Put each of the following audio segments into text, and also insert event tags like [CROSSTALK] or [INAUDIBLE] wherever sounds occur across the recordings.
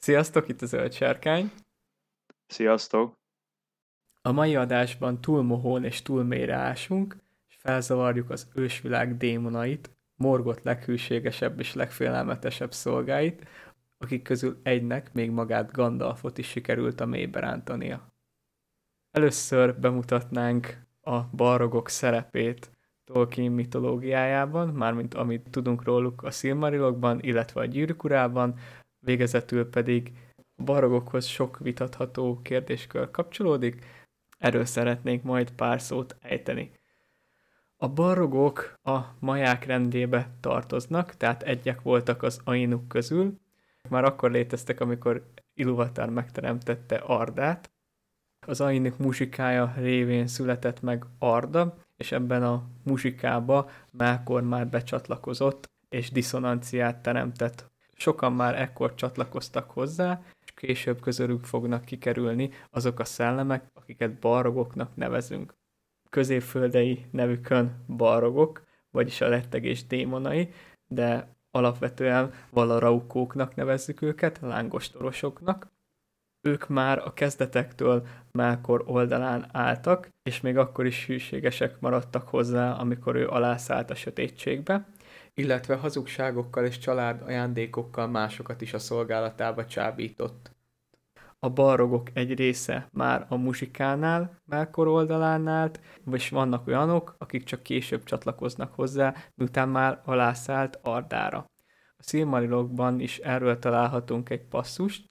Sziasztok, itt a Zöld Sárkány. Sziasztok. A mai adásban túl mohón és túl mélyre ásunk, és felzavarjuk az ősvilág démonait, morgot leghűségesebb és legfélelmetesebb szolgáit, akik közül egynek még magát Gandalfot is sikerült a mélybe rántania. Először bemutatnánk a barogok szerepét Tolkien mitológiájában, mármint amit tudunk róluk a Silmarilokban, illetve a Gyűrűk urában, végezetül pedig barogokhoz sok vitatható kérdéskör kapcsolódik, erről szeretnénk majd pár szót ejteni. A barogok a maják rendébe tartoznak, tehát egyek voltak az ainuk közül, már akkor léteztek, amikor Iluvatar megteremtette Ardát. Az ainuk muzsikája révén született meg Arda, és ebben a muzsikába Melkor már becsatlakozott, és diszonanciát teremtett sokan már ekkor csatlakoztak hozzá, és később közülük fognak kikerülni azok a szellemek, akiket barogoknak nevezünk. Középföldei nevükön barogok, vagyis a lettegés démonai, de alapvetően valaraukóknak nevezzük őket, lángostorosoknak. Ők már a kezdetektől Melkor oldalán álltak, és még akkor is hűségesek maradtak hozzá, amikor ő alászállt a sötétségbe, illetve hazugságokkal és család ajándékokkal másokat is a szolgálatába csábított. A barogok egy része már a muzsikánál, Melkor oldalán állt, vagy vannak olyanok, akik csak később csatlakoznak hozzá, miután már alászállt Ardára. A Silmarilokban is erről találhatunk egy passzust,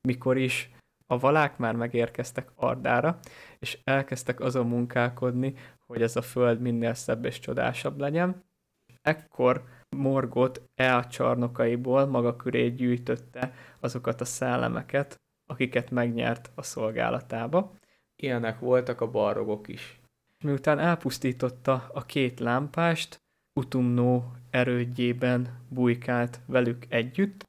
mikor is a valák már megérkeztek Ardára, és elkezdtek azon munkálkodni, hogy ez a föld minél szebb és csodásabb legyen, ekkor Morgot el csarnokaiból maga köré gyűjtötte azokat a szellemeket, akiket megnyert a szolgálatába. Ilyenek voltak a barogok is. Miután elpusztította a két lámpást, Utumnó erődjében bujkált velük együtt.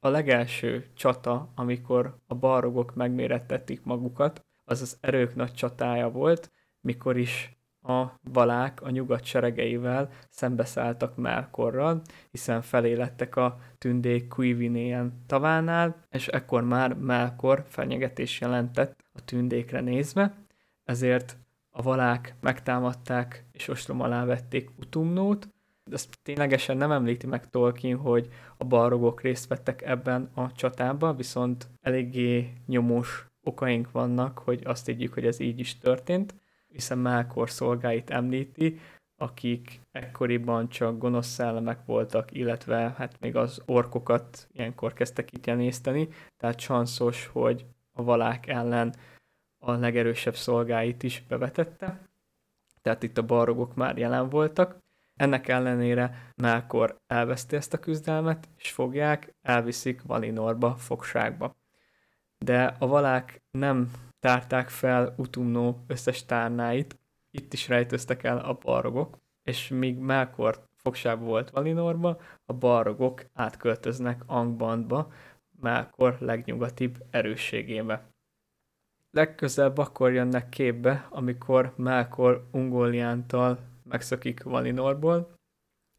A legelső csata, amikor a barogok megmérettetik magukat, az az erők nagy csatája volt, mikor is a valák a nyugat seregeivel szembeszálltak Melkorral, hiszen felélettek a tündék Kuivinéen tavánál, és ekkor már Melkor fenyegetés jelentett a tündékre nézve, ezért a valák megtámadták és ostrom alá vették Utumnót, de ezt ténylegesen nem említi meg Tolkien, hogy a balrogok részt vettek ebben a csatában, viszont eléggé nyomós okaink vannak, hogy azt higgyük, hogy ez így is történt hiszen Melkor szolgáit említi, akik ekkoriban csak gonosz szellemek voltak, illetve hát még az orkokat ilyenkor kezdtek itt jelészteni, tehát csanszos, hogy a valák ellen a legerősebb szolgáit is bevetette, tehát itt a barogok már jelen voltak. Ennek ellenére Melkor elveszti ezt a küzdelmet, és fogják, elviszik Valinorba, fogságba. De a valák nem tárták fel Utumnó összes tárnáit, itt is rejtőztek el a barogok, és míg Melkor fogságban volt Valinorba, a barogok átköltöznek Angbandba, Melkor legnyugatibb erősségébe. Legközelebb akkor jönnek képbe, amikor Melkor Ungoliántal megszökik Valinorból,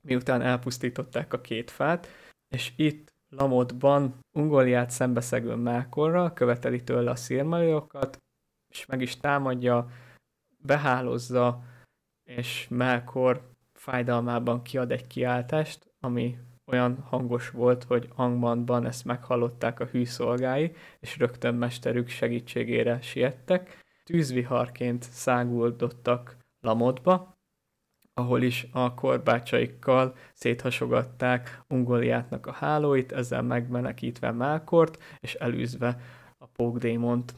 miután elpusztították a két fát, és itt Lamotban Ungoliát szembeszegő Melkorral követeli tőle a szírmalilokat, és meg is támadja, behálozza, és Melkor fájdalmában kiad egy kiáltást, ami olyan hangos volt, hogy Angmanban ezt meghallották a hűszolgái, és rögtön mesterük segítségére siettek. Tűzviharként száguldottak Lamotba, ahol is a korbácsaikkal széthasogatták Ungoliátnak a hálóit, ezzel megmenekítve Melkort, és elűzve a pókdémont.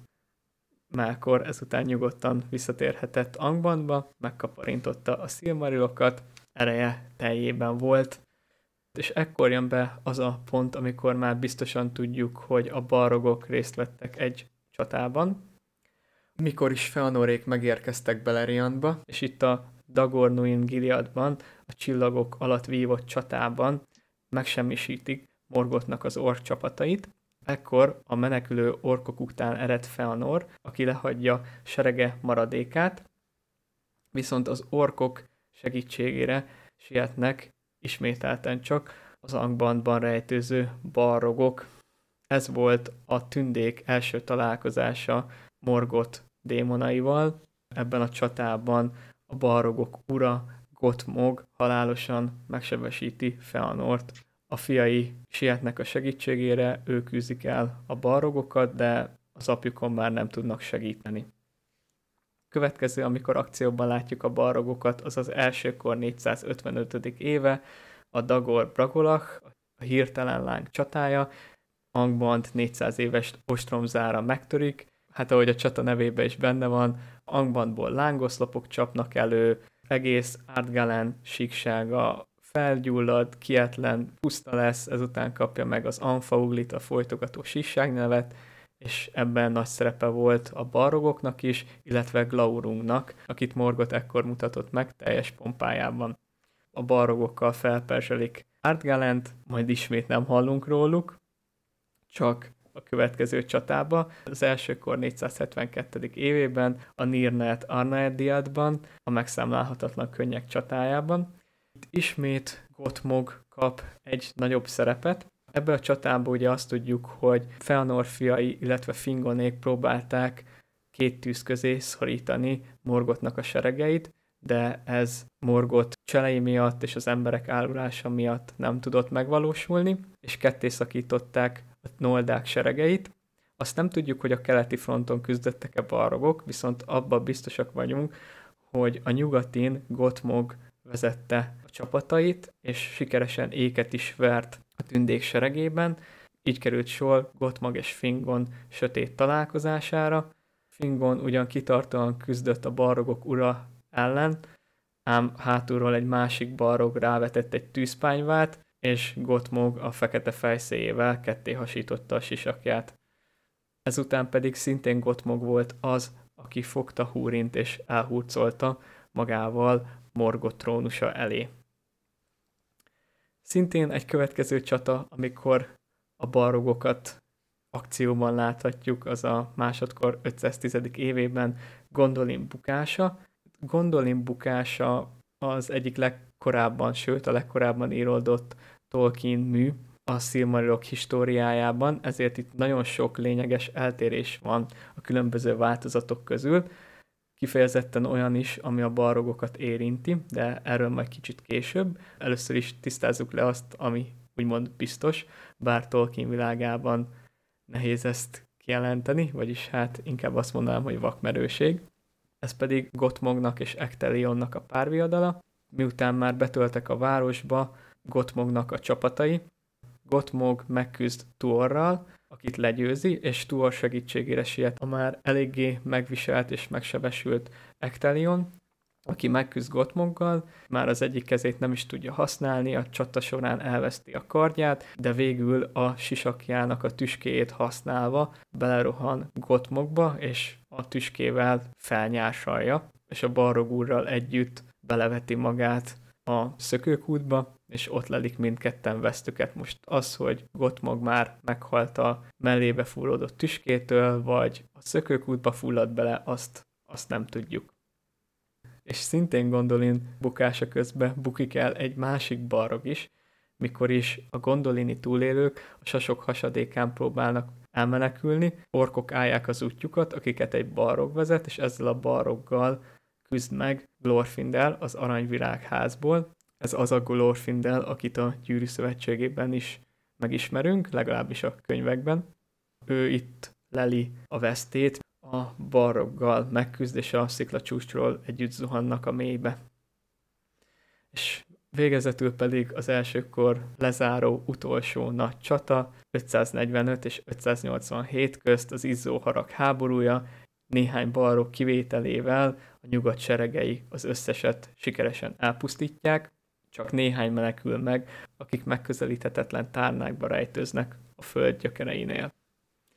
Melkor ezután nyugodtan visszatérhetett Angbandba, megkaparintotta a szilmarilokat, ereje teljében volt, és ekkor jön be az a pont, amikor már biztosan tudjuk, hogy a balrogok részt vettek egy csatában, mikor is Feanorék megérkeztek Beleriandba, és itt a Dagornuin Gileadban, a csillagok alatt vívott csatában megsemmisítik Morgotnak az ork csapatait. Ekkor a menekülő orkok után ered Feanor, aki lehagyja serege maradékát, viszont az orkok segítségére sietnek ismételten csak az Angbandban rejtőző balrogok. ez volt a tündék első találkozása Morgot démonaival. Ebben a csatában a balrogok ura Gotmog halálosan megsebesíti Feanort. A fiai sietnek a segítségére, ők küzdik el a balrogokat, de az apjukon már nem tudnak segíteni. Következő, amikor akcióban látjuk a balrogokat, az az elsőkor 455. éve, a Dagor Bragolach, a hirtelen láng csatája, Angband 400 éves ostromzára megtörik, hát ahogy a csata nevében is benne van, Angbandból lángoszlopok csapnak elő, egész Ardgalen síksága felgyullad, kietlen, puszta lesz, ezután kapja meg az Anfauglit, a folytogató síkság nevet, és ebben nagy szerepe volt a barogoknak is, illetve Glaurungnak, akit Morgot ekkor mutatott meg teljes pompájában. A barogokkal felperzselik Ardgalent, majd ismét nem hallunk róluk, csak a következő csatába. Az elsőkor 472. évében a Nirnet Arnaediadban, a megszámlálhatatlan könnyek csatájában. Itt ismét Gotmog kap egy nagyobb szerepet. Ebből a csatából ugye azt tudjuk, hogy Feanor fiai, illetve Fingonék próbálták két tűz közé szorítani Morgotnak a seregeit, de ez Morgot cselei miatt és az emberek árulása miatt nem tudott megvalósulni, és ketté szakították a noldák seregeit. Azt nem tudjuk, hogy a keleti fronton küzdöttek-e balrogok, viszont abban biztosak vagyunk, hogy a nyugatin Gotmog vezette a csapatait, és sikeresen éket is vert a tündék seregében. Így került sor Gotmog és Fingon sötét találkozására. Fingon ugyan kitartóan küzdött a balrogok ura ellen, ám hátulról egy másik balrog rávetett egy tűzpányvát, és Gotmog a fekete fejszéjével ketté hasította a sisakját. Ezután pedig szintén Gotmog volt az, aki fogta Húrint és elhurcolta magával Morgot trónusa elé. Szintén egy következő csata, amikor a balrogokat akcióban láthatjuk, az a másodkor 510. évében Gondolin bukása. Gondolin bukása az egyik legkorábban, sőt a legkorábban íródott Tolkien mű a Silmarilok históriájában, ezért itt nagyon sok lényeges eltérés van a különböző változatok közül, kifejezetten olyan is, ami a balrogokat érinti, de erről majd kicsit később. Először is tisztázzuk le azt, ami úgymond biztos, bár Tolkien világában nehéz ezt kijelenteni, vagyis hát inkább azt mondanám, hogy vakmerőség. Ez pedig Gottmognak és Ectelionnak a párviadala. Miután már betöltek a városba, Gottmognak a csapatai. Gottmog megküzd Tuorral, akit legyőzi, és Tuor segítségére siet a már eléggé megviselt és megsebesült Ectelion, aki megküzd Gottmoggal, már az egyik kezét nem is tudja használni, a csata során elveszti a kardját, de végül a sisakjának a tüskéjét használva belerohan Gottmogba, és a tüskével felnyársalja, és a Balrog úrral együtt beleveti magát a szökőkútba, és ott lelik mindketten vesztüket. Most az, hogy Gottmog már meghalt a mellébe fulladott tüskétől, vagy a szökőkútba fullad bele, azt, azt nem tudjuk. És szintén gondolin bukása közben bukik el egy másik barog is, mikor is a gondolini túlélők a sasok hasadékán próbálnak elmenekülni, orkok állják az útjukat, akiket egy barog vezet, és ezzel a baroggal küzd meg Glorfindel az Aranyvirágházból, ez az a Glorfindel, akit a Gyűrű Szövetségében is megismerünk, legalábbis a könyvekben. Ő itt leli a vesztét, a baroggal megküzd, és a sziklacsúcsról együtt zuhannak a mélybe. És végezetül pedig az elsőkor lezáró utolsó nagy csata, 545 és 587 közt az Izzó harag háborúja, néhány balrog kivételével a nyugat seregei az összeset sikeresen elpusztítják, csak néhány menekül meg, akik megközelíthetetlen tárnákba rejtőznek a föld gyökereinél.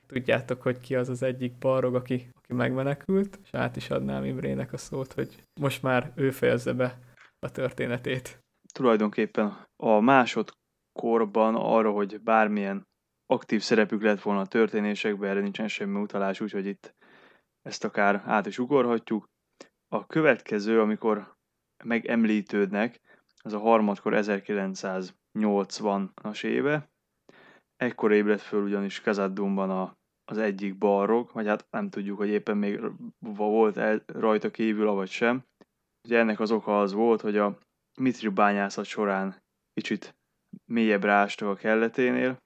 Tudjátok, hogy ki az az egyik balrog, aki, aki megmenekült, és át is adnám Imrének a szót, hogy most már ő fejezze be a történetét. Tulajdonképpen a másodkorban arra, hogy bármilyen aktív szerepük lett volna a történésekben, erre nincsen semmi utalás, úgyhogy itt ezt akár át is ugorhatjuk. A következő, amikor megemlítődnek, az a harmadkor 1980-as éve. Ekkor ébredt föl ugyanis Kazaddumban a, az egyik balrog, vagy hát nem tudjuk, hogy éppen még volt el, rajta kívül, vagy sem. Ugye ennek az oka az volt, hogy a Mitri bányászat során kicsit mélyebb ástak a kelleténél.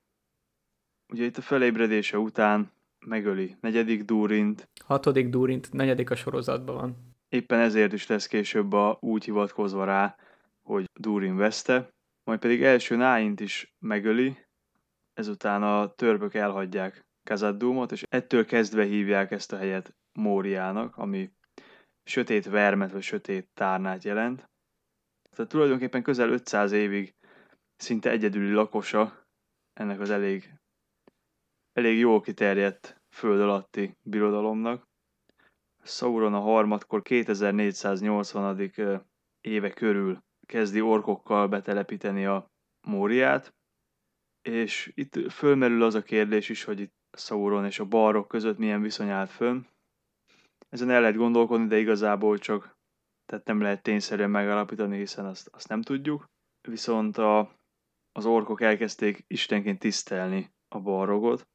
Ugye itt a felébredése után megöli negyedik Durint. Hatodik Durint, negyedik a sorozatban van. Éppen ezért is lesz később a, úgy hivatkozva rá, hogy Durin veszte. Majd pedig első Náint is megöli, ezután a törbök elhagyják Kazaddumot, és ettől kezdve hívják ezt a helyet Móriának, ami sötét vermet vagy sötét tárnát jelent. Tehát tulajdonképpen közel 500 évig szinte egyedüli lakosa ennek az elég, elég jól kiterjedt föld alatti birodalomnak. Sauron a harmadkor 2480. éve körül kezdi orkokkal betelepíteni a Móriát, és itt fölmerül az a kérdés is, hogy itt Sauron és a Balrog között milyen viszony állt fönn. Ezen el lehet gondolkodni, de igazából csak tehát nem lehet tényszerűen megalapítani, hiszen azt, azt nem tudjuk. Viszont a, az orkok elkezdték istenként tisztelni a balrogot.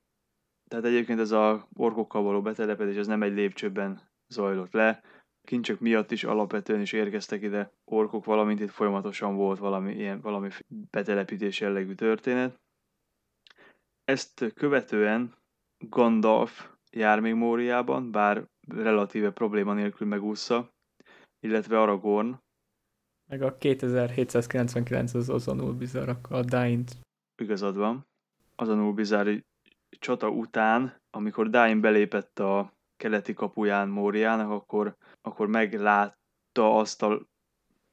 Tehát egyébként ez a orkokkal való betelepedés ez nem egy lépcsőben zajlott le. Kincsök miatt is alapvetően is érkeztek ide orkok, valamint itt folyamatosan volt valami, ilyen, valami betelepítés jellegű történet. Ezt követően Gandalf jár még Móriában, bár relatíve probléma nélkül megúszza, illetve Aragorn. Meg a 2799 az Ozanul Bizarr, a Dain. Igazad van. Ozanul Bizarr csata után, amikor Dain belépett a keleti kapuján Móriának, akkor, akkor meglátta azt a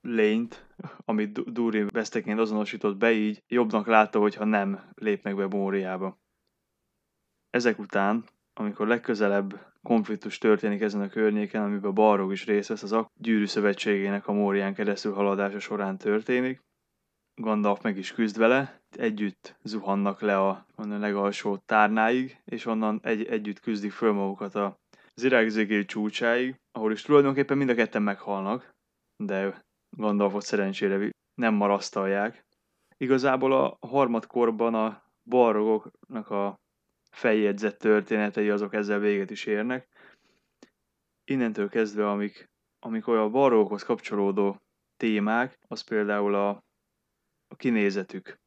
lényt, amit Durin veszteként azonosított be, így jobbnak látta, hogyha nem lépnek be Móriába. Ezek után, amikor legközelebb konfliktus történik ezen a környéken, amiben Balrog is részt vesz, az a gyűrű szövetségének a Mórián keresztül haladása során történik. Gandalf meg is küzd vele, együtt zuhannak le a, a legalsó tárnáig, és onnan egy, együtt küzdik föl magukat a Zirák csúcsáig, ahol is tulajdonképpen mind a ketten meghalnak, de Gandalfot szerencsére nem marasztalják. Igazából a harmadkorban a balrogoknak a feljegyzett történetei azok ezzel véget is érnek. Innentől kezdve, amik, amik olyan balrogokhoz kapcsolódó témák, az például a, a kinézetük.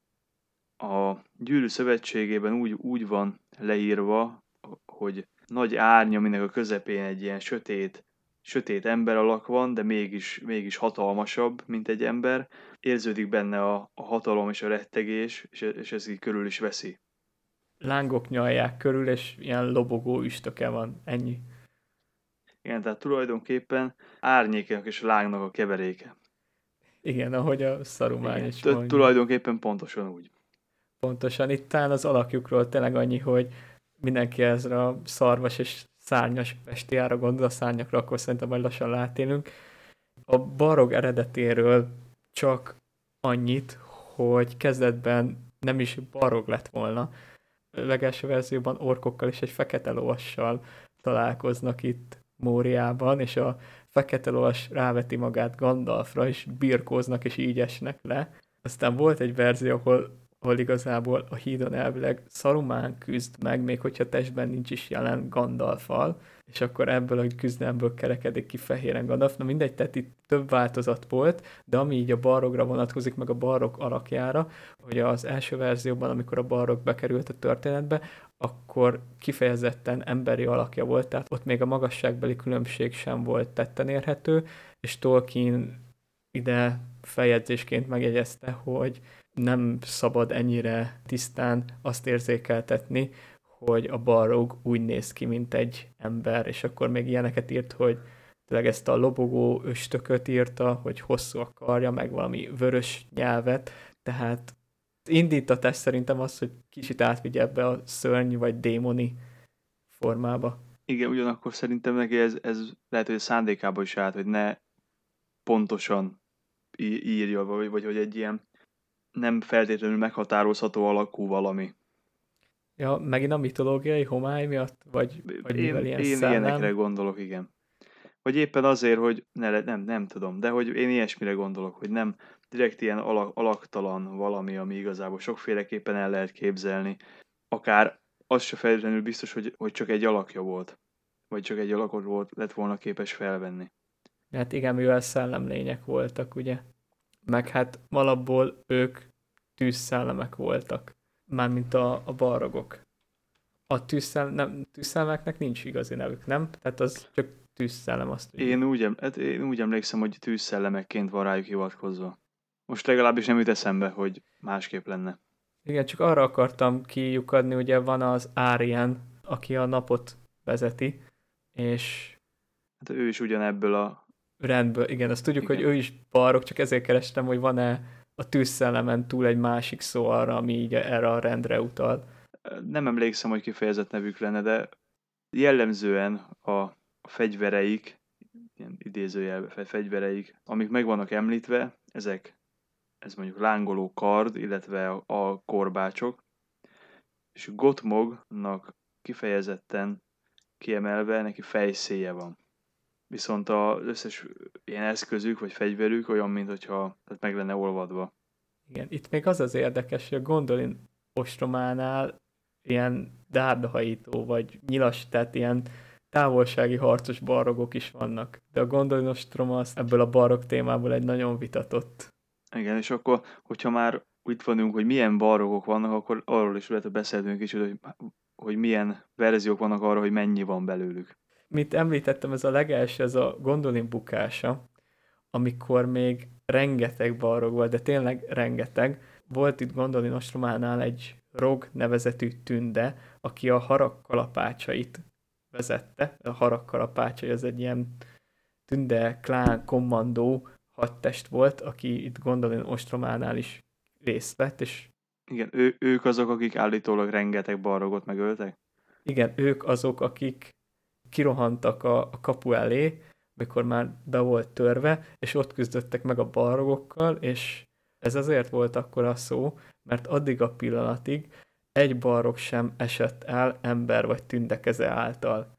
A gyűrű szövetségében úgy, úgy van leírva, hogy nagy árnya, aminek a közepén egy ilyen sötét, sötét ember alak van, de mégis, mégis hatalmasabb, mint egy ember. Érződik benne a, a hatalom és a rettegés, és, és ez így körül is veszi. Lángok nyalják körül, és ilyen lobogó üstöke van, ennyi. Igen, tehát tulajdonképpen árnyéknak és lángnak a keveréke. Igen, ahogy a szarumány is mondja. Tulajdonképpen pontosan úgy. Pontosan. Itt talán az alakjukról tényleg annyi, hogy mindenki ezre a szarvas és szárnyas bestiára gondol, a szárnyakra, akkor szerintem majd lassan látélünk. A barog eredetéről csak annyit, hogy kezdetben nem is barog lett volna. A legelső verzióban orkokkal és egy fekete lovassal találkoznak itt Móriában, és a fekete lovas ráveti magát Gandalfra, és birkóznak, és így esnek le. Aztán volt egy verzió, ahol ahol igazából a hídon elvileg Szarumán küzd meg, még hogyha testben nincs is jelen Gandalfal, és akkor ebből a küzdelemből kerekedik ki fehéren Gandalf. Na mindegy, tehát itt több változat volt, de ami így a barrogra vonatkozik, meg a barrok alakjára, hogy az első verzióban, amikor a barrok bekerült a történetbe, akkor kifejezetten emberi alakja volt, tehát ott még a magasságbeli különbség sem volt tetten érhető, és Tolkien ide feljegyzésként megjegyezte, hogy nem szabad ennyire tisztán azt érzékeltetni, hogy a balrog úgy néz ki, mint egy ember, és akkor még ilyeneket írt, hogy tényleg ezt a lobogó östököt írta, hogy hosszú a karja, meg valami vörös nyelvet, tehát indítatás szerintem az, hogy kicsit átvigye ebbe a szörny vagy démoni formába. Igen, ugyanakkor szerintem neki ez, ez lehet, hogy a szándékába is állt, hogy ne pontosan írja, vagy, vagy hogy egy ilyen nem feltétlenül meghatározható alakú valami. Ja, megint a mitológiai homály miatt? Vagy, vagy én, mivel ilyen én ilyenekre gondolok, igen. Vagy éppen azért, hogy ne, nem, nem tudom, de hogy én ilyesmire gondolok, hogy nem direkt ilyen alak, alaktalan valami, ami igazából sokféleképpen el lehet képzelni. Akár az se feltétlenül biztos, hogy, hogy csak egy alakja volt, vagy csak egy alakot volt, lett volna képes felvenni. Hát igen, mivel szellemlények voltak, ugye? Meg hát alapból ők tűzszellemek voltak, mármint a, a barogok. A tűzszell, nem, tűzszellemeknek nincs igazi nevük, nem? Tehát az csak tűzszellem azt. Én úgy, hát én úgy emlékszem, hogy tűzszellemekként van rájuk hivatkozva. Most legalábbis nem jut eszembe, hogy másképp lenne. Igen, csak arra akartam kiukadni, ugye van az Árien, aki a napot vezeti, és... Hát ő is ugyanebből a... Rendből, igen, azt tudjuk, igen. hogy ő is barok, csak ezért kerestem, hogy van-e a tűzszellemen túl egy másik szó arra, ami így erre a rendre utal. Nem emlékszem, hogy kifejezett nevük lenne, de jellemzően a fegyvereik, ilyen idézőjelben fegyvereik, amik meg vannak említve, ezek ez mondjuk lángoló kard, illetve a, a korbácsok, és Gotmognak kifejezetten kiemelve neki fejszéje van. Viszont az összes ilyen eszközük vagy fegyverük olyan, mint hogyha tehát meg lenne olvadva. Igen, itt még az az érdekes, hogy a gondolin ostrománál ilyen dárdahajító vagy nyilas, tehát ilyen távolsági harcos barogok is vannak. De a gondolin ostroma az ebből a barok témából egy nagyon vitatott igen, és akkor, hogyha már itt vanunk, hogy milyen barokok vannak, akkor arról is lehet beszélnünk kicsit, hogy, hogy milyen verziók vannak arra, hogy mennyi van belőlük. Mint említettem, ez a legelső, ez a gondolin bukása, amikor még rengeteg barog volt, de tényleg rengeteg. Volt itt gondolin ostrománál egy Rog nevezetű tünde, aki a harakkalapácsait vezette. A harakkalapácsai az egy ilyen tünde klán kommandó, hadtest volt, aki itt gondolom Ostrománál is részt vett, és igen, ő, ők azok, akik állítólag rengeteg barogot megöltek? Igen, ők azok, akik kirohantak a, a kapu elé, mikor már be volt törve, és ott küzdöttek meg a barogokkal, és ez azért volt akkor a szó, mert addig a pillanatig egy barok sem esett el ember vagy tündekeze által.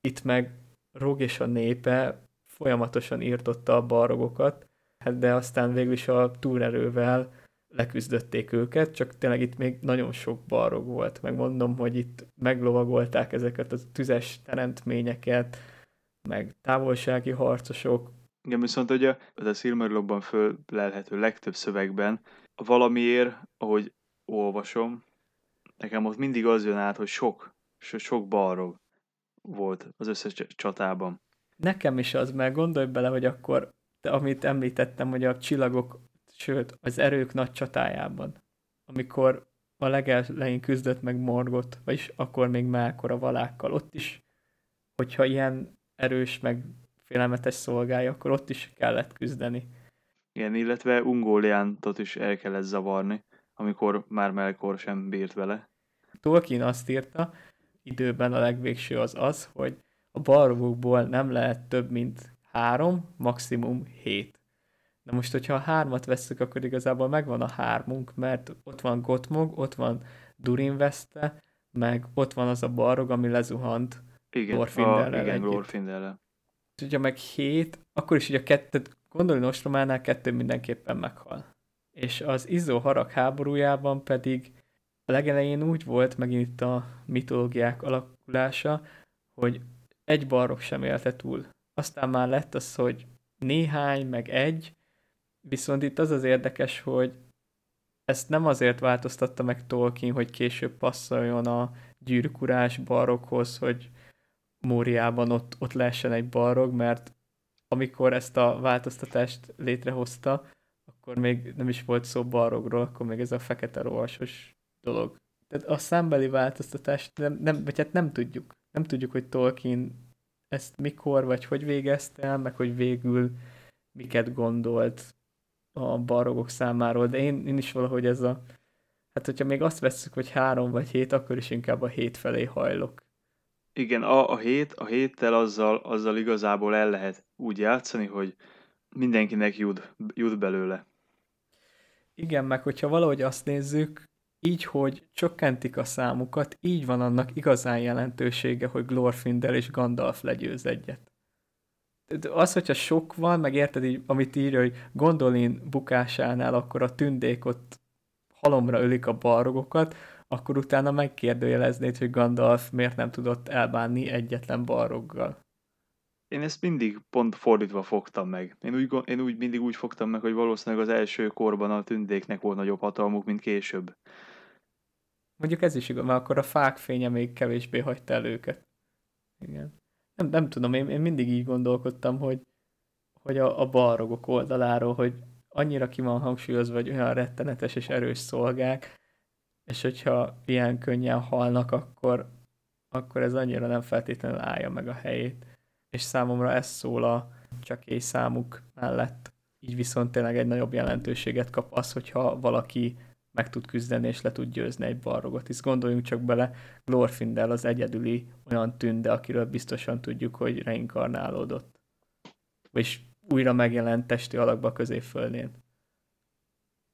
Itt meg Rog és a népe folyamatosan írtotta a barogokat, hát de aztán végül is a túlerővel leküzdötték őket, csak tényleg itt még nagyon sok barog volt. Megmondom, hogy itt meglovagolták ezeket a tüzes teremtményeket, meg távolsági harcosok. Igen, viszont ugye a Silmarillokban fölelhető legtöbb szövegben valamiért, ahogy olvasom, nekem ott mindig az jön át, hogy sok, sok barog volt az összes csatában. Nekem is az, mert gondolj bele, hogy akkor, amit említettem, hogy a csillagok, sőt, az erők nagy csatájában, amikor a legelején küzdött meg Morgot, vagyis akkor még Melkor a valákkal, ott is, hogyha ilyen erős, meg félelmetes szolgálja, akkor ott is kellett küzdeni. Igen, illetve Ungoliántot is el kellett zavarni, amikor már Melkor sem bírt vele. Tolkien azt írta, időben a legvégső az az, hogy a barvokból nem lehet több, mint három, maximum hét. Na most, hogyha a hármat vesszük, akkor igazából megvan a hármunk, mert ott van Gotmog, ott van Durinveste, meg ott van az a barog, ami lezuhant igen, Glorfindellel igen, Glorfindellel. Hogyha meg hét, akkor is ugye a kettőt, gondolj Nostrománál kettő mindenképpen meghal. És az Izzó harag háborújában pedig a legelején úgy volt, megint itt a mitológiák alakulása, hogy egy barok sem élte túl. Aztán már lett az, hogy néhány, meg egy, viszont itt az az érdekes, hogy ezt nem azért változtatta meg Tolkien, hogy később passzoljon a gyűrűkurás barokhoz, hogy Móriában ott, ott lehessen egy barog, mert amikor ezt a változtatást létrehozta, akkor még nem is volt szó barogról, akkor még ez a fekete rovasos dolog. Tehát a számbeli változtatást nem, nem, vagy hát nem tudjuk nem tudjuk, hogy Tolkien ezt mikor vagy hogy végezte el, meg hogy végül miket gondolt a barogok számáról, de én, én is valahogy ez a hát hogyha még azt vesszük, hogy három vagy hét, akkor is inkább a hét felé hajlok. Igen, a, a hét, a héttel azzal, azzal igazából el lehet úgy játszani, hogy mindenkinek jut, jut belőle. Igen, meg hogyha valahogy azt nézzük, így, hogy csökkentik a számukat, így van annak igazán jelentősége, hogy Glorfindel és Gandalf legyőz egyet. Az, hogyha sok van, meg érted így, amit írja, hogy Gondolin bukásánál akkor a tündék ott halomra ölik a balrogokat, akkor utána megkérdőjeleznéd, hogy Gandalf miért nem tudott elbánni egyetlen balroggal. Én ezt mindig pont fordítva fogtam meg. Én úgy, én úgy mindig úgy fogtam meg, hogy valószínűleg az első korban a tündéknek volt nagyobb hatalmuk, mint később. Mondjuk ez is igaz, mert akkor a fák fénye még kevésbé hagyta el őket. Igen. Nem, nem tudom, én, én mindig így gondolkodtam, hogy, hogy a, a balrogok oldaláról, hogy annyira ki van hangsúlyozva, hogy olyan rettenetes és erős szolgák, és hogyha ilyen könnyen halnak, akkor, akkor ez annyira nem feltétlenül állja meg a helyét. És számomra ez szól a csak egy számuk mellett. Így viszont tényleg egy nagyobb jelentőséget kap az, hogyha valaki meg tud küzdeni és le tud győzni egy balrogot. Hisz gondoljunk csak bele, Glorfindel az egyedüli olyan tünde, akiről biztosan tudjuk, hogy reinkarnálódott. És újra megjelent testi alakba középföldén.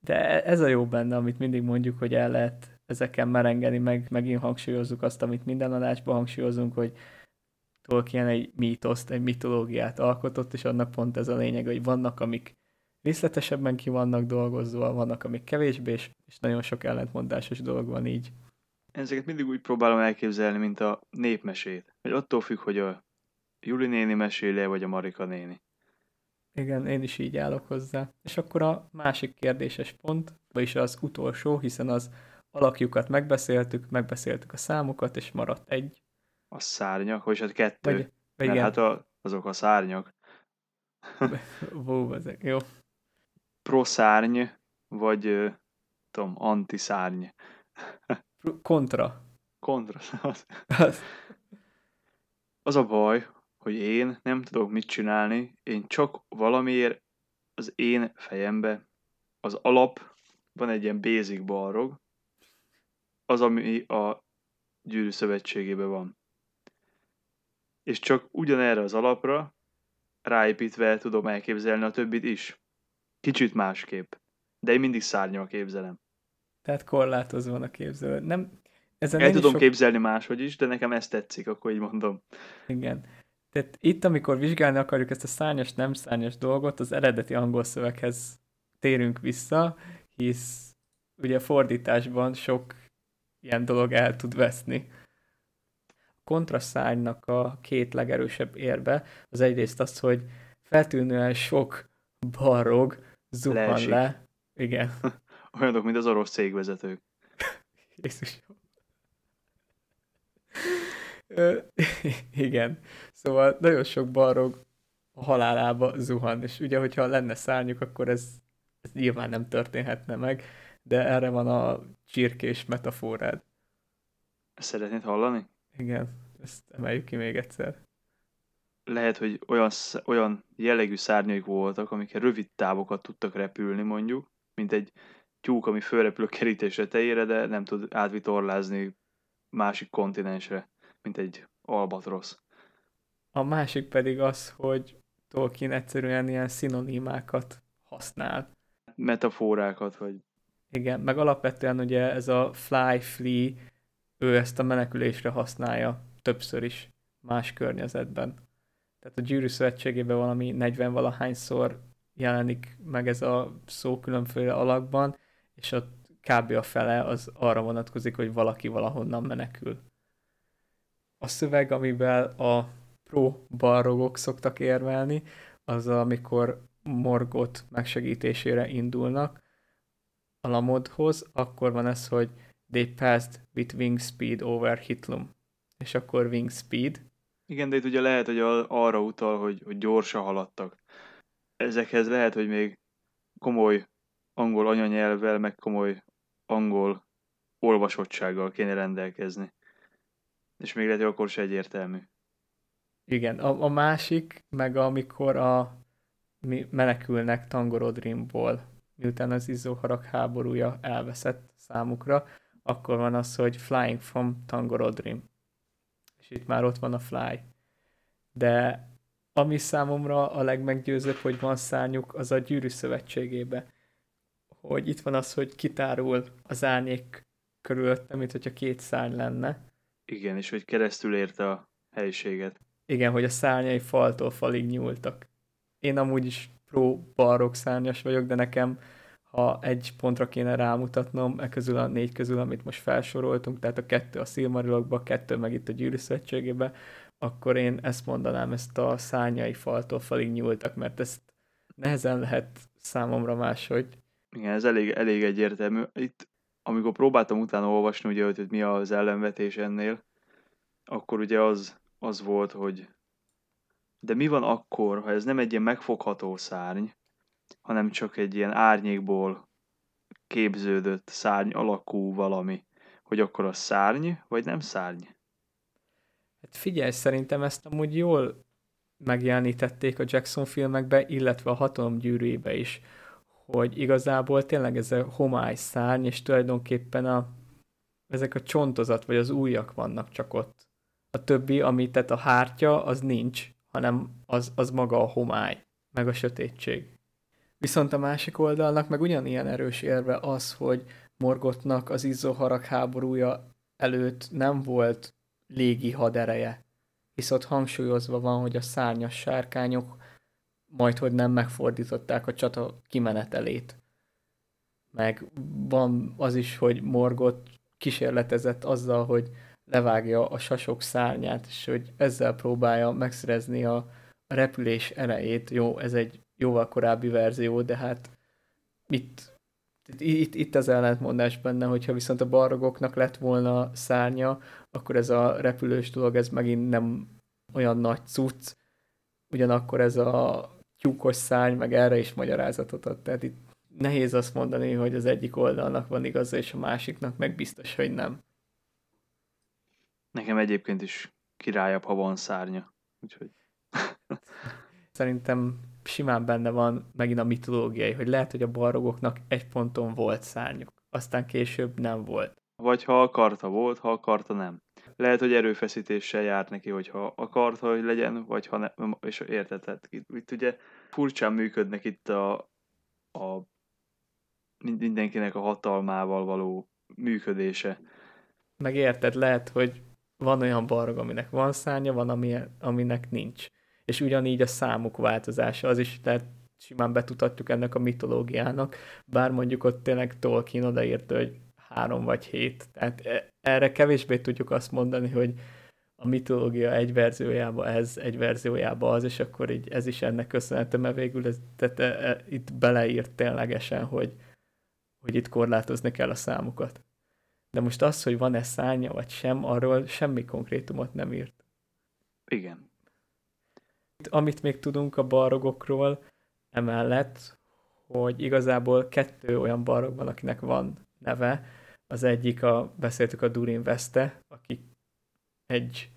De ez a jó benne, amit mindig mondjuk, hogy el lehet ezeken merengeni, meg megint hangsúlyozzuk azt, amit minden adásban hangsúlyozunk, hogy Tolkien egy mítoszt, egy mitológiát alkotott, és annak pont ez a lényeg, hogy vannak, amik részletesebben ki vannak dolgozva, vannak, amik kevésbé, és, és nagyon sok ellentmondásos dolog van így. Ezeket mindig úgy próbálom elképzelni, mint a népmesét. Hogy attól függ, hogy a Juli néni meséli vagy a Marika néni. Igen, én is így állok hozzá. És akkor a másik kérdéses pont, vagyis az utolsó, hiszen az alakjukat megbeszéltük, megbeszéltük a számokat, és maradt egy. A szárnyak, vagy hát kettő. Vagy, vagy mert hát a, azok a szárnyak. [LAUGHS] Vó, ezek, jó. Pro-szárny, vagy tudom, anti-szárny. Kontra. Kontra. [LAUGHS] Az a baj, hogy én nem tudok mit csinálni, én csak valamiért az én fejembe az alap, van egy ilyen basic balrog, az, ami a gyűrű szövetségében van. És csak ugyanerre az alapra ráépítve tudom elképzelni a többit is. Kicsit másképp. De én mindig szárnyal képzelem. Tehát korlátozva van a képzelő. Nem, ezen El tudom sok... képzelni máshogy is, de nekem ez tetszik, akkor így mondom. Igen. Tehát itt, amikor vizsgálni akarjuk ezt a szárnyas, nem szárnyas dolgot, az eredeti angol szöveghez térünk vissza, hisz ugye a fordításban sok ilyen dolog el tud veszni. A kontraszárnynak a két legerősebb érbe az egyrészt az, hogy feltűnően sok barog zuhan Leesik. le. Igen. [LAUGHS] Olyanok, mint az orosz cégvezetők. [LAUGHS] Jézus. [LAUGHS] igen. Szóval nagyon sok barog a halálába zuhan, és ugye, hogyha lenne szárnyuk, akkor ez, ez nyilván nem történhetne meg, de erre van a csirkés metaforád. Ezt szeretnéd hallani? Igen, ezt emeljük ki még egyszer. Lehet, hogy olyan, olyan jellegű szárnyaik voltak, amikkel rövid távokat tudtak repülni mondjuk, mint egy tyúk, ami fölrepül a kerítés tetejére, de nem tud átvitorlázni másik kontinensre mint egy albatrosz. A másik pedig az, hogy Tolkien egyszerűen ilyen szinonimákat használ. Metaforákat, vagy... Igen, meg alapvetően ugye ez a fly, flee, ő ezt a menekülésre használja többször is más környezetben. Tehát a gyűrű szövetségében valami 40 valahányszor jelenik meg ez a szó különféle alakban, és ott kb. a fele az arra vonatkozik, hogy valaki valahonnan menekül a szöveg, amivel a pro-balrogok szoktak érvelni, az amikor Morgot megsegítésére indulnak a Lamodhoz, akkor van ez, hogy they passed with wing speed over Hitlum. És akkor wing speed. Igen, de itt ugye lehet, hogy arra utal, hogy, hogy gyorsan haladtak. Ezekhez lehet, hogy még komoly angol anyanyelvvel, meg komoly angol olvasottsággal kéne rendelkezni. És még lehet, hogy akkor se egyértelmű. Igen, a, a másik, meg amikor a mi menekülnek Tangorodrimból, miután az izzóharak háborúja elveszett számukra, akkor van az, hogy Flying from Tangorodrim. És itt már ott van a Fly. De ami számomra a legmeggyőzőbb, hogy van szárnyuk, az a gyűrű szövetségébe. Hogy itt van az, hogy kitárul az árnyék körülötte, mint hogyha két szárny lenne, igen, és hogy keresztül érte a helyiséget. Igen, hogy a szárnyai faltól falig nyúltak. Én amúgy is pro barok szárnyas vagyok, de nekem ha egy pontra kéne rámutatnom, e közül a négy közül, amit most felsoroltunk, tehát a kettő a Silmarilokba, kettő meg itt a gyűrűszövetségébe, akkor én ezt mondanám, ezt a szárnyai faltól falig nyúltak, mert ezt nehezen lehet számomra máshogy. Igen, ez elég, elég egyértelmű. Itt, amikor próbáltam utána olvasni, ugye, hogy, hogy mi az ellenvetés ennél, akkor ugye az, az volt, hogy de mi van akkor, ha ez nem egy ilyen megfogható szárny, hanem csak egy ilyen árnyékból képződött szárny alakú valami, hogy akkor a szárny, vagy nem szárny? Hát figyelj, szerintem ezt amúgy jól megjelenítették a Jackson filmekbe, illetve a hatalom gyűrűjébe is, hogy igazából tényleg ez a homály szárny, és tulajdonképpen a, ezek a csontozat, vagy az újak vannak csak ott. A többi, amit tehát a hártya, az nincs, hanem az, az maga a homály, meg a sötétség. Viszont a másik oldalnak meg ugyanilyen erős érve az, hogy Morgotnak az izzóharag háborúja előtt nem volt légi hadereje, hisz ott hangsúlyozva van, hogy a szárnyas sárkányok majd, hogy nem megfordították a csata kimenetelét. Meg van az is, hogy Morgot kísérletezett azzal, hogy levágja a sasok szárnyát, és hogy ezzel próbálja megszerezni a repülés erejét. Jó, ez egy jóval korábbi verzió, de hát itt, itt, itt az ellentmondás benne, hogyha viszont a barogoknak lett volna szárnya, akkor ez a repülős dolog, ez megint nem olyan nagy cucc, ugyanakkor ez a tyúkos szárny, meg erre is magyarázatot ad. Tehát itt nehéz azt mondani, hogy az egyik oldalnak van igaza, és a másiknak meg biztos, hogy nem. Nekem egyébként is királyabb, ha van szárnya. Úgyhogy... Szerintem simán benne van megint a mitológiai, hogy lehet, hogy a barogoknak egy ponton volt szárnyuk, aztán később nem volt. Vagy ha akarta volt, ha akarta nem. Lehet, hogy erőfeszítéssel járt neki, hogyha akarta, hogy legyen, vagy ha nem, és érted, tehát itt, itt ugye furcsán működnek itt a, a mindenkinek a hatalmával való működése. Meg érted, lehet, hogy van olyan barog, aminek van szárnya, van, ami, aminek nincs. És ugyanígy a számuk változása, az is tehát simán betudhatjuk ennek a mitológiának, bár mondjuk ott tényleg Tolkien odaírta, hogy három vagy hét. Tehát e, erre kevésbé tudjuk azt mondani, hogy a mitológia egy verziójába ez, egy verziójába az, és akkor így ez is ennek köszönhető, mert végül ez, tehát e, e, itt beleírt ténylegesen, hogy, hogy itt korlátozni kell a számukat. De most az, hogy van-e szárnya vagy sem, arról semmi konkrétumot nem írt. Igen. Amit még tudunk a barogokról, emellett, hogy igazából kettő olyan barog van, akinek van neve. Az egyik, a, beszéltük a Durin Veste, aki egy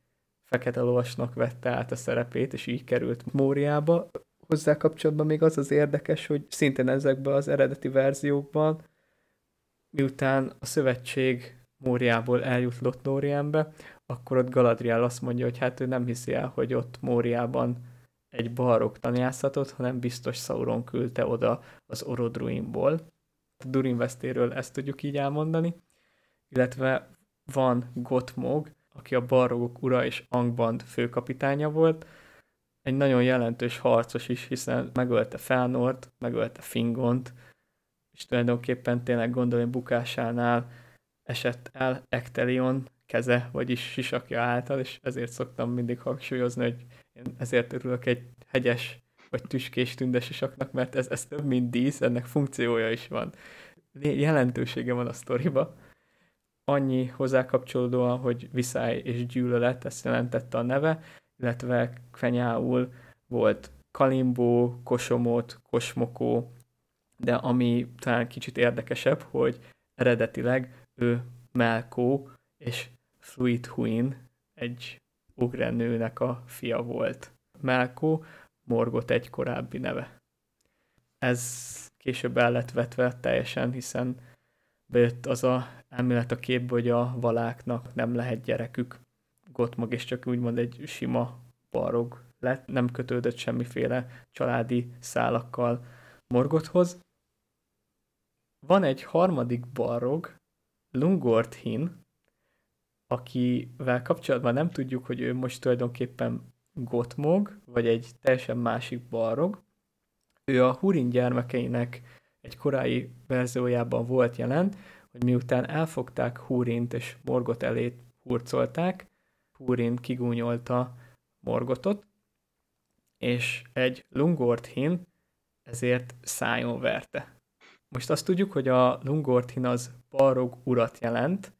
fekete lovasnak vette át a szerepét, és így került Móriába. Hozzá kapcsolatban még az az érdekes, hogy szintén ezekben az eredeti verziókban miután a szövetség Móriából eljut Lothlórienbe, akkor ott Galadriel azt mondja, hogy hát ő nem hiszi el, hogy ott Móriában egy balrog tanjászatot, hanem biztos Sauron küldte oda az Orodruinból. Durin vesztéről ezt tudjuk így elmondani. Illetve van Gotmog, aki a balrogok ura és Angband főkapitánya volt, egy nagyon jelentős harcos is, hiszen megölte Felnort, megölte Fingont, és tulajdonképpen tényleg gondolni bukásánál esett el Ektelion keze, vagyis sisakja által, és ezért szoktam mindig hangsúlyozni, hogy én ezért örülök egy hegyes vagy tüskés tündesisaknak, mert ez, ez több, mint dísz, ennek funkciója is van. Jelentősége van a sztoriba. Annyi hozzá kapcsolódóan, hogy viszály és gyűlölet, ezt jelentette a neve, illetve fenyául volt Kalimbó, Kosomot, Kosmokó, de ami talán kicsit érdekesebb, hogy eredetileg ő Melkó és Fluid Huin egy ugrenőnek a fia volt. Melkó Morgot egy korábbi neve. Ez később el lett vetve teljesen, hiszen bejött az a elmélet a képbe, hogy a valáknak nem lehet gyerekük. Gotmag és csak úgymond egy sima barog lett, nem kötődött semmiféle családi szálakkal Morgothoz, van egy harmadik barog, Lungorthin, akivel kapcsolatban nem tudjuk, hogy ő most tulajdonképpen Gotmog, vagy egy teljesen másik balrog. Ő a Hurin gyermekeinek egy korai verziójában volt jelen, hogy miután elfogták Hurint és Morgot elé hurcolták, Hurin kigúnyolta Morgotot, és egy Lungorthin ezért szájon verte. Most azt tudjuk, hogy a Lungorthin az balrog urat jelent,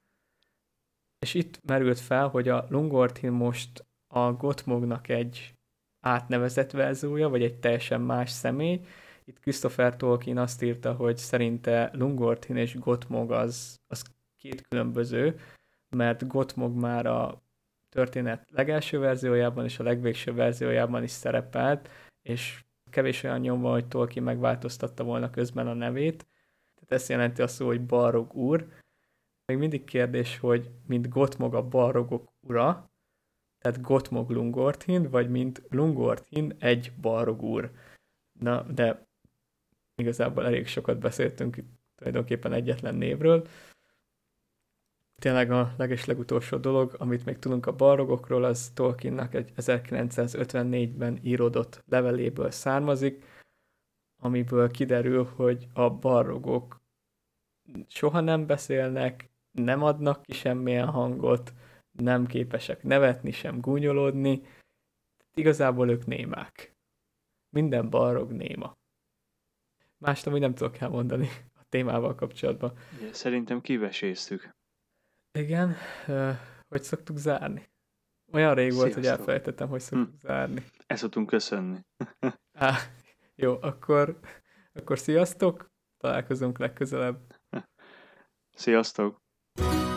és itt merült fel, hogy a Lungorthin most a Gottmognak egy átnevezett verziója, vagy egy teljesen más személy. Itt Christopher Tolkien azt írta, hogy szerinte Lungorthin és Gottmog az, az két különböző, mert Gottmog már a történet legelső verziójában és a legvégső verziójában is szerepelt, és kevés olyan nyom van, hogy Tolkien megváltoztatta volna közben a nevét. Tehát ezt jelenti azt, hogy Balrog úr. Még mindig kérdés, hogy mint Gottmog a Balrogok ura, tehát Gottmog Lungorthin, vagy mint Lungorthin egy Balrog úr. Na, de igazából elég sokat beszéltünk tulajdonképpen egyetlen névről tényleg a leges legutolsó dolog, amit még tudunk a balrogokról, az Tolkiennak egy 1954-ben íródott leveléből származik, amiből kiderül, hogy a balrogok soha nem beszélnek, nem adnak ki semmilyen hangot, nem képesek nevetni, sem gúnyolódni, igazából ők némák. Minden balrog néma. Mást amúgy nem tudok elmondani a témával kapcsolatban. Szerintem kiveséztük. Igen, hogy szoktuk zárni? Olyan rég volt, hogy elfelejtettem, hogy szoktuk hm. zárni. Ezt szoktunk köszönni. [LAUGHS] Á, jó, akkor, akkor sziasztok, találkozunk legközelebb. Sziasztok! Bye.